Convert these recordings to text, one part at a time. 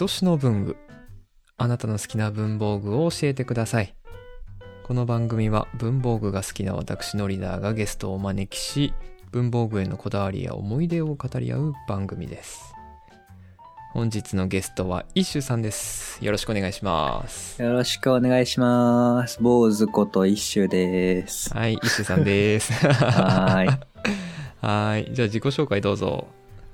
愛しの文具。あなたの好きな文房具を教えてください。この番組は文房具が好きな私のリーダーがゲストをお招きし文房具へのこだわりや思い出を語り合う番組です。本日のゲストはイッシュさんです。よろしくお願いします。よろしくお願いします。坊主こと一周です。はいイッシュさんです。はーい。はーい。じゃあ自己紹介どうぞ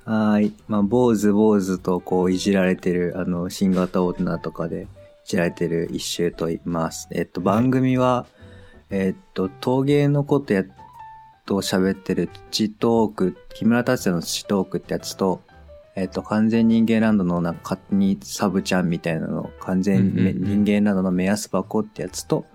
はーい。まあ、坊主坊主とこういじられてる、あの、新型大人とかでいじられてる一周と言います。えっと、番組は、えっと、陶芸のことやっと喋ってる土トーク、木村達也の土トークってやつと、えっと、完全人間ランドのなんか勝手にサブちゃんみたいなの、完全人間ランドの目安箱ってやつと、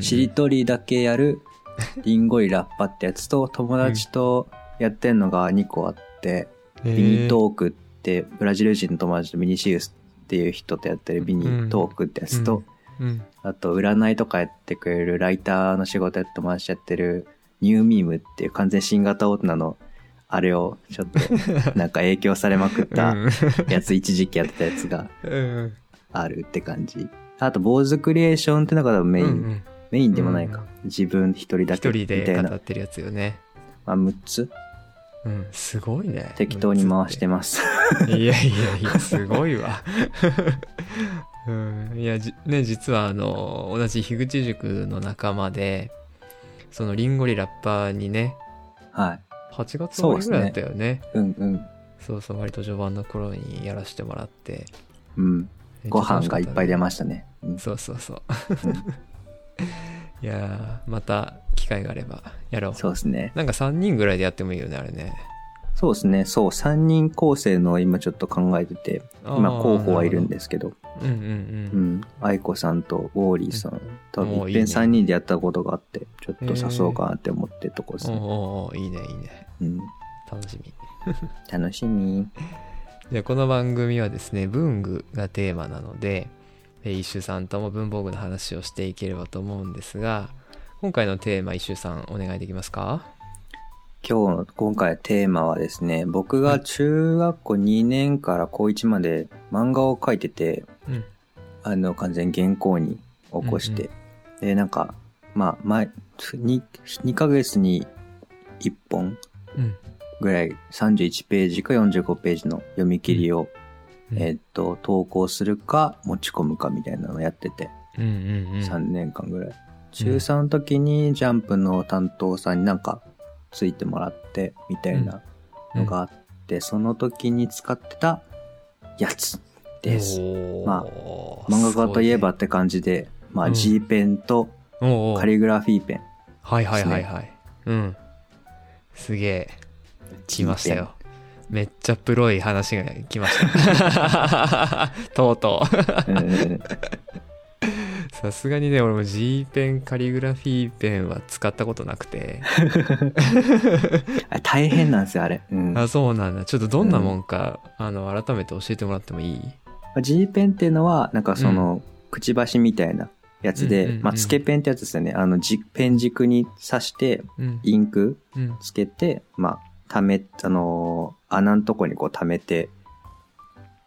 しりとりだけやる リンゴリラッパってやつと友達とやってんのが2個あって、ビニトークってブラジル人の友達とビニシウスっていう人とやってるビニトークってやつと、うんあと占いとかやってくれるライターの仕事やって友達とやってるニューミームっていう完全新型大人のあれをちょっと なんか影響されまくったうんやつ一時期やってたやつがうんあるって感じ。あと、坊主クリエーションってのが多分メイン。うんうんメインでもないか。うん自分一人だけ一人みたいな。で語ってるやつよねまあ、6つうんすごいね適当に回してます。いやいやいや、すごいわ。うん、いや、じね、実はあの、同じ樋口塾の仲間で、そのリンゴリラッパーにね、はい。8月終わりぐらいだったよね。うんうん。そうそう、割と序盤の頃にやらせてもらって。うん。ご飯がいっぱい出まましたね。うんそうそうそう。うん いやーまた機会があればやろう。そうですね。なんか3人ぐらいでやってもいいよね、あれね。そうですね。そう、3人構成の今ちょっと考えてて、今候補はいるんですけど、うんうんううん。ん。愛子さんとウォーリーさん、多分おーいいねいっぺん3人でやったことがあって、ちょっと誘おうかなって思ってるとこですね。おーおーいいね、いいね。うん。楽しみ。楽しみ。じゃあこの番組はですね文具がテーマなのでえー一周さんとも文房具の話をしていければと思うんですが今回のテーマ一周さんお願いできますか？今日の、今回のテーマはですね、僕が中学校2年から高1まで漫画を描いてて、うん。あの、完全に原稿に起こして、で、なんか、まあ、前、2、2ヶ月に1本うん。ぐらい31ページか45ページの読み切りを、うん。えーっと、投稿するか持ち込むかみたいなのをやってて、うんうんうん。3年間ぐらい。中3の時にジャンプの担当さんになんかついてもらってみたいなのがあって、その時に使ってたやつです。まあ漫画家といえばって感じで、まあうん。G ペンとカリグラフィーペン。はいはいはいはい。うん。すげえ。来ましたよ。めっちゃプロい話が来ました。とうとう。うんうんうんさすがにね俺も G ペンカリグラフィーペンは使ったことなくて。大変なんですよ、あれ。うん。あそうなんだ。ちょっとどんなもんか、あの改めて教えてもらってもいい？G ペンっていうのは、なんかその、くちばしみたいなやつで、うんうんうんまあ、つけペンってやつですよね。あの、じペン軸に刺して、うん。インクうん。つけて、まあ、溜め、あのー穴のとこにこう溜めて、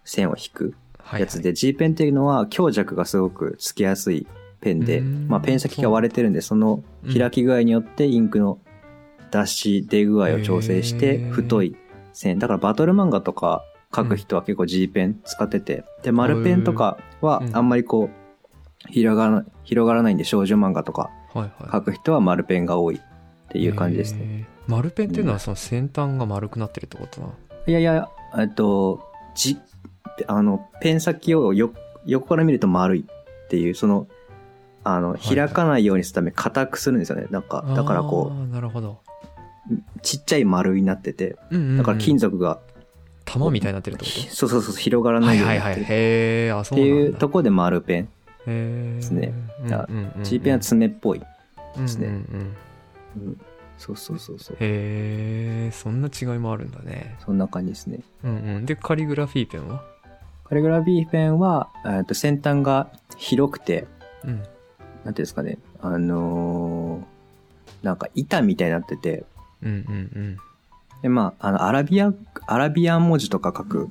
線を引くはいやつで、G ペンっていうのは強弱がすごくつけやすいペンで、うん。まあ、ペン先が割れてるんで、その開き具合によってインクの出し、出具合を調整して、太い線。だからバトル漫画とか書く人は結構 G ペン使ってて、で、丸ペンとかはうん。あんまりこう、広がらない、広がらないんで少女漫画とかはいはい。書く人は丸ペンが多いっていう感じですね。ね丸ペンっていうのはその先端が丸くなってるってことないやいや、えっと、じ、あの、ペン先をよ横から見ると丸いっていう、その、あの、い。開かないようにするため硬くするんですよね。なんか、だからこあーなるほど。う、ちっちゃい丸になってて、だから金属が、玉みたいになってるってこそうそうそう、広がらとなはいようになってる。へえあってそうなんだ。いうところで丸ペン。へー。すね G ペンは爪っぽい。ですね。うんうんうん。うん。そうそうそうそう。へえそんな違いもあるんだね。そんな感じですね。うんうん。でカリグラフィーペンは？カリグラフィーペンは、えっと先端が広くて、うん。なんていうんですかね、あのーなんか板みたいになってて、うんうんうん。で、まあ、あの、アラビア、アラビアン文字とか書く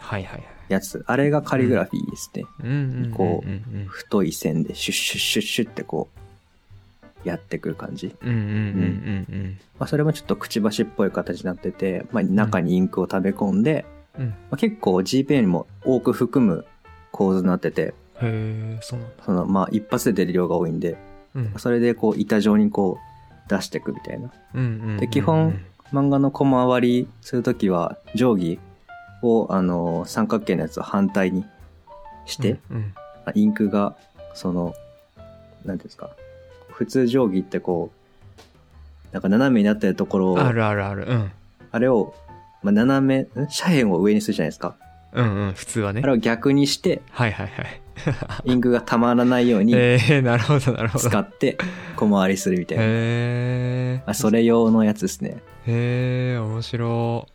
はいはいはい。やつ。あれがカリグラフィーですね。うん。こう太い線でシュッシュッシュッシュッってこう、やってくる感じ。うんうんうんうんまあ、それもちょっとくちばしっぽい形になってて、まあ、中にインクを食べ込んで、うん。結構 G ペンよりも多く含む構図になってて、へえそうなんだ。その、まあ、一発で出る量が多いんで、うん。それでこう、板状にこう、出していくみたいな。うんうんうんうんで基本漫画のコマ割りするときは、定規を、あの、三角形のやつを反対にして、うんうん。まあインクが、その、なんていうんですか。普通定規ってこう、なんか斜めになってるところを、あるあるある。うん。あれを、まあ、斜め、ん？斜辺を上にするじゃないですか。うんうん普通はねあれを逆にして、はいはいはい インクがたまらないように えー、なるほどなるほど使って、小回りするみたいな。へえあそれ用のやつですね。へえ面白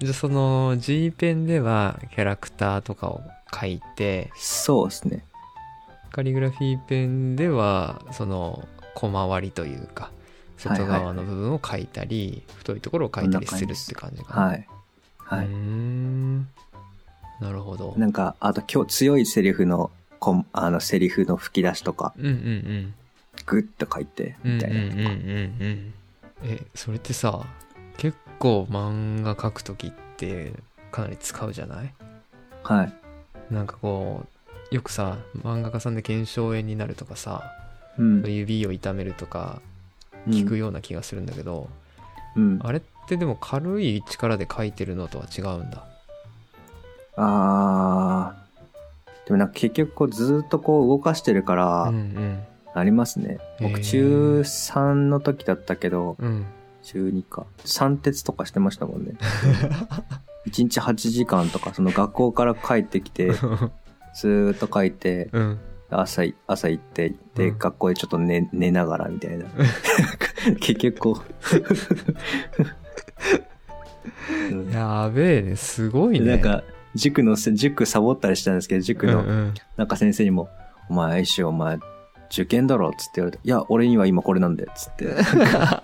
いじゃあその G ペンではキャラクターとかを書いてそうですね。カリグラフィーペンではその小回りというか外側の部分を書いたり、太いところを書いたりするって感じかな、はい。はい。んなるほどなんか、あと今日強いセリフの、こんあの、セリフの吹き出しとか、うんうんうんグッと書いて、みたいな。うんうんうんえそれってさ結構漫画描く時ってかなり使うじゃない？はい。なんかこうよくさ漫画家さんで腱鞘炎になるとかさうん。指を痛めるとかうん聞くような気がするんだけど、うん。あれってでも軽い力で描いてるのとは違うんだあー。でもなんか結局こうずーっとこう動かしてるから、うんうんありますね。へー僕中3の時だったけど、うん中2か。三鉄とかしてましたもんね。1日8時間とか、その学校から帰ってきて、ずーっと書いて、うん朝い、朝行って、で、うん学校でちょっと寝、寝ながらみたいな。結局こう。うんやべえねすごいねなんか、塾のせ、塾サボったりしたんですけど、塾の、うんうんなんか先生にも、お前、愛しお前、受験だろ？っつって言われて、いや、俺には今これなんだよ、つって。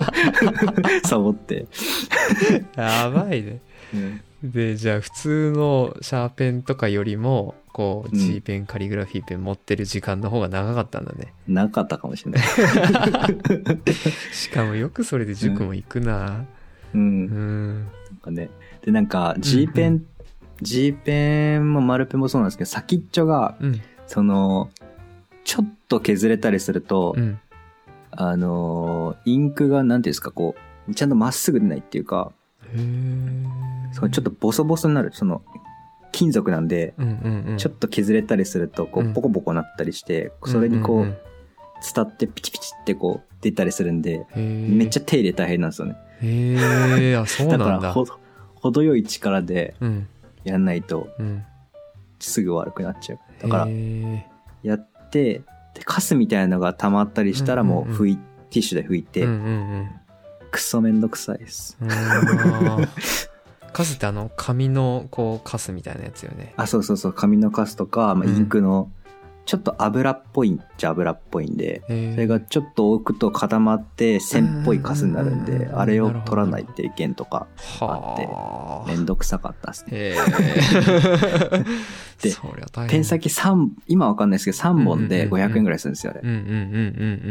サボって。やばいねうんでじゃあ普通のシャーペンとかよりもこううん。G ペンカリグラフィーペン持ってる時間の方が長かったんだね。なかったかもしれない。しかもよくそれで塾も行くな。う。うん。ん。なんかね。で、なんか、G ペン、うん G ペンも丸ペンもそうなんですけど、先っちょが、うん。その、ちょっと削れたりすると、うん。あのー、インクが、なんていうんですか、こう、ちゃんとまっすぐ出ないっていうか、へえそのちょっとボソボソになる、その、金属なんで、ちょっと削れたりすると、こう、うん。ボコボコなったりして、それにこう、伝ってピチピチってこう、出たりするんで、めっちゃ手入れ大変なんですよね。へえあ そうだなんだ。からほ、程よい力でうん。やんないと、うん。すぐ悪くなっちゃう。だから、へやって、で、カスみたいなのが溜まったりしたらもう拭い、ティッシュで拭いて、クソめんどくさいです。カスってあの紙のこうカスみたいなやつよね。あ、そうそうそう、紙のカスとか、まあ、うん。インクの、ちょっと油っぽいっちゃ油っぽいんで、それがちょっと置くと固まって線っぽいカスになるんで、うん。あれを取らないっていう意見とか、はあ。めんどくさかったですね。でペン先3、今わかんないですけど3本でうんうんうんうん。500円ぐらいするんですよ、あれ。うんうんうんうんう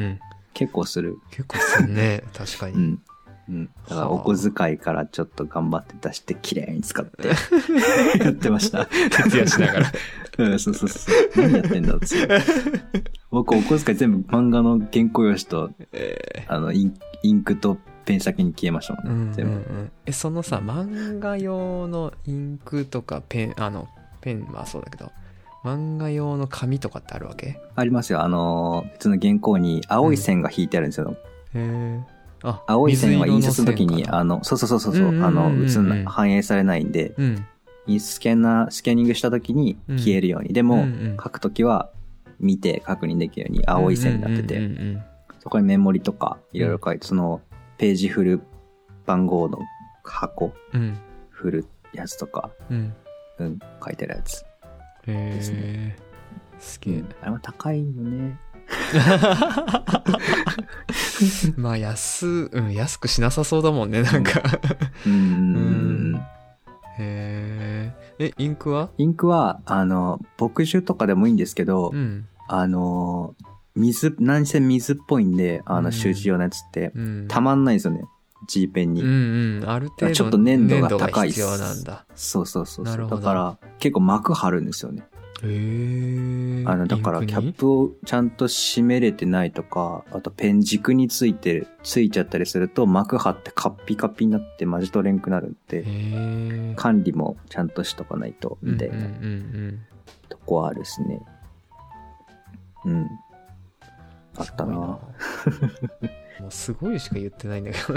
ん。結構する。結構すんね。確かに、うん。うん。だからお小遣いからちょっと頑張って出して綺麗に使って やってました。徹夜しながら うん、そうそうそう。何やってんだって。僕お小遣い全部漫画の原稿用紙と、えあの、インクとペン先に消えましたもんね。ーうんうん全部。うんえそのさ漫画用のインクとかペンあのペンはそうだけど漫画用の紙とかってあるわけ？へありますよ。あのー、別の原稿に青い線が引いてあるんですよ。えあ青い線は印刷の時に、あの、そうそうそうそう、あの、映んな、反映されないんで、うん。スキャナー、スキャニングした時に消えるように。でも、うんうん。書く時は見て確認できるように青い線になってて、そこにメモリとかいろいろ書いて、そのページ振る番号の箱うん。振るやつとか、うん。うん、書いてるやつ。へですえすげえ。あれは高いよね。まあ安、うん、安くしなさそうだもんねなんかうんへええ、インクは？インクは、あの、墨汁とかでもいいんですけど、うん。あの、水、何せ水っぽいんで、あうんの、集字用のやつって、うん。たまんないんですよね。G ペンに。うんうん。ある程度。ちょっと粘度が高いっす粘度が必要なんだ。そうそうそうそう。なるほどだから、結構膜張るんですよね。あの、だから、キャップをちゃんと閉めれてないとか、あとペン軸についてる、ついちゃったりすると、膜張ってカッピカピになってマジ取れんくなるんで。管理もちゃんとしとかないと、みたいなとこはあるですね。うん。あったな もうすごいしか言ってないんだけど。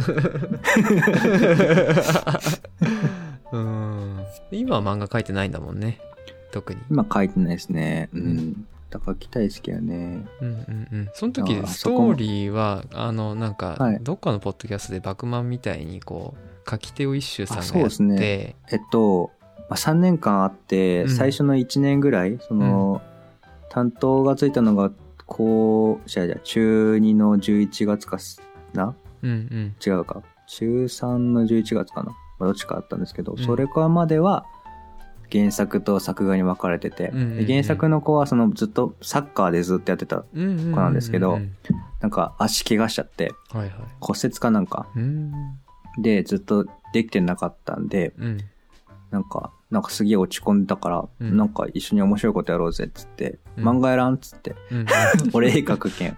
うん。今は漫画描いてないんだもんね。特に。今書いてないですね。ううんん。だから来たいですけどね。うんうんうん。その時あ、ストーリーは、あの、なんかはい、どっかのポッドキャストでバクマンみたいに、こう、書き手を一周さんあがやっそうですねて、えっと、まあ、3年間あって、うん最初の1年ぐらい、その、担当がついたのが、こう、じゃあじゃあ中2の11月かすな？うんうん。違うか。中3の11月かな？まあ、どっちかあったんですけど、んそれからまでは、原作と作画に分かれてて、原作の子はそのずっとサッカーでずっとやってた、子なんですけどなんか足怪我しちゃって、はいはい。骨折かなんかうん。でずっとできてなかったんで、うん。なんか、なんかすげえ落ち込んでたから、うんなんか一緒に面白いことやろうぜっつって、うん漫画やらんっつって、うん 俺絵描くけん。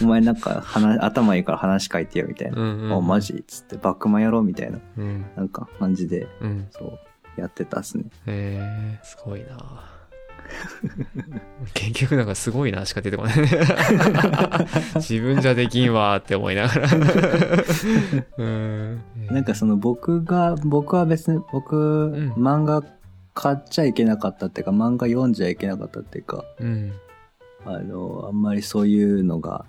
お お前なんか話、頭いいから話書いてよみたいな。うんうん。おマジっつって、バックマンやろうみたいな、うん。なんか感じで、うん。そう、やってたっすね。へえ、すごいな 結局なんかすごいなしか出てこない。自分じゃできんわーって思いながら。うん。なんかその僕が、僕は別に、僕、ん漫画買っちゃいけなかったっていうか、漫画読んじゃいけなかったっていうか、うん。あの、あんまりそういうのが、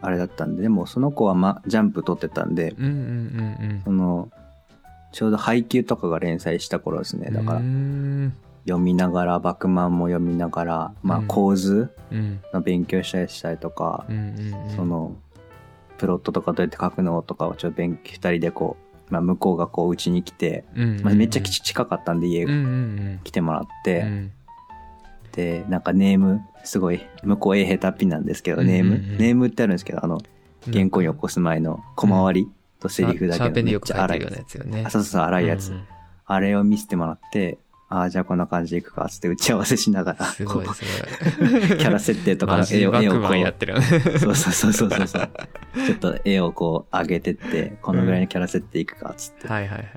あれだったんで、でもその子は、ま、ジャンプ撮ってたんで、うんうんうんその、ちょうど配給とかが連載した頃ですね。うん。だからう、ん。読みながら、バクマンも読みながら、まあうん構図うん。の勉強したりしたりとかう、んうんうん。そ、の、プロットとかどうやって書くのとかをちょっと勉強二人でこう、まあ向こうがこううちに来て、うんまあ、めっちゃき近かったんで家うんうん来てもらっうん。て、うんで、なんかネーム、すごい、向こう絵下手っぴなんですけど、ネーム、うんうんうんネームってあるんですけど、あの、原稿に起こす前の小回りとセリフだけシャーペンでよくい書いてるようなやつよね。あそうそう荒いやつ。あれを見せてもらって、ああ、じゃあこんな感じでいくか、つって打ち合わせしながら、すごいこすごい。う キャラ設定とかマの絵を、絵をこう、やってる。そうそうそうそうそうそう。ちょっと絵をこう上げてって、このぐらいのキャラ設定いくか、つって。はいはいはい。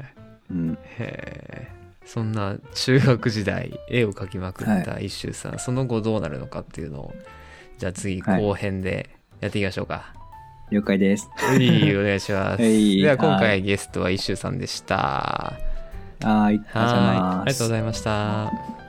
うん。へえ。そんな中学時代絵を描きまくった一周さん、その後どうなるのかっていうのをじゃあ次はい後編でやっていきましょうか。了解です。はい、お願いします。はいでは今は回ゲストは一周さんでした。はーい。ありがとうございました。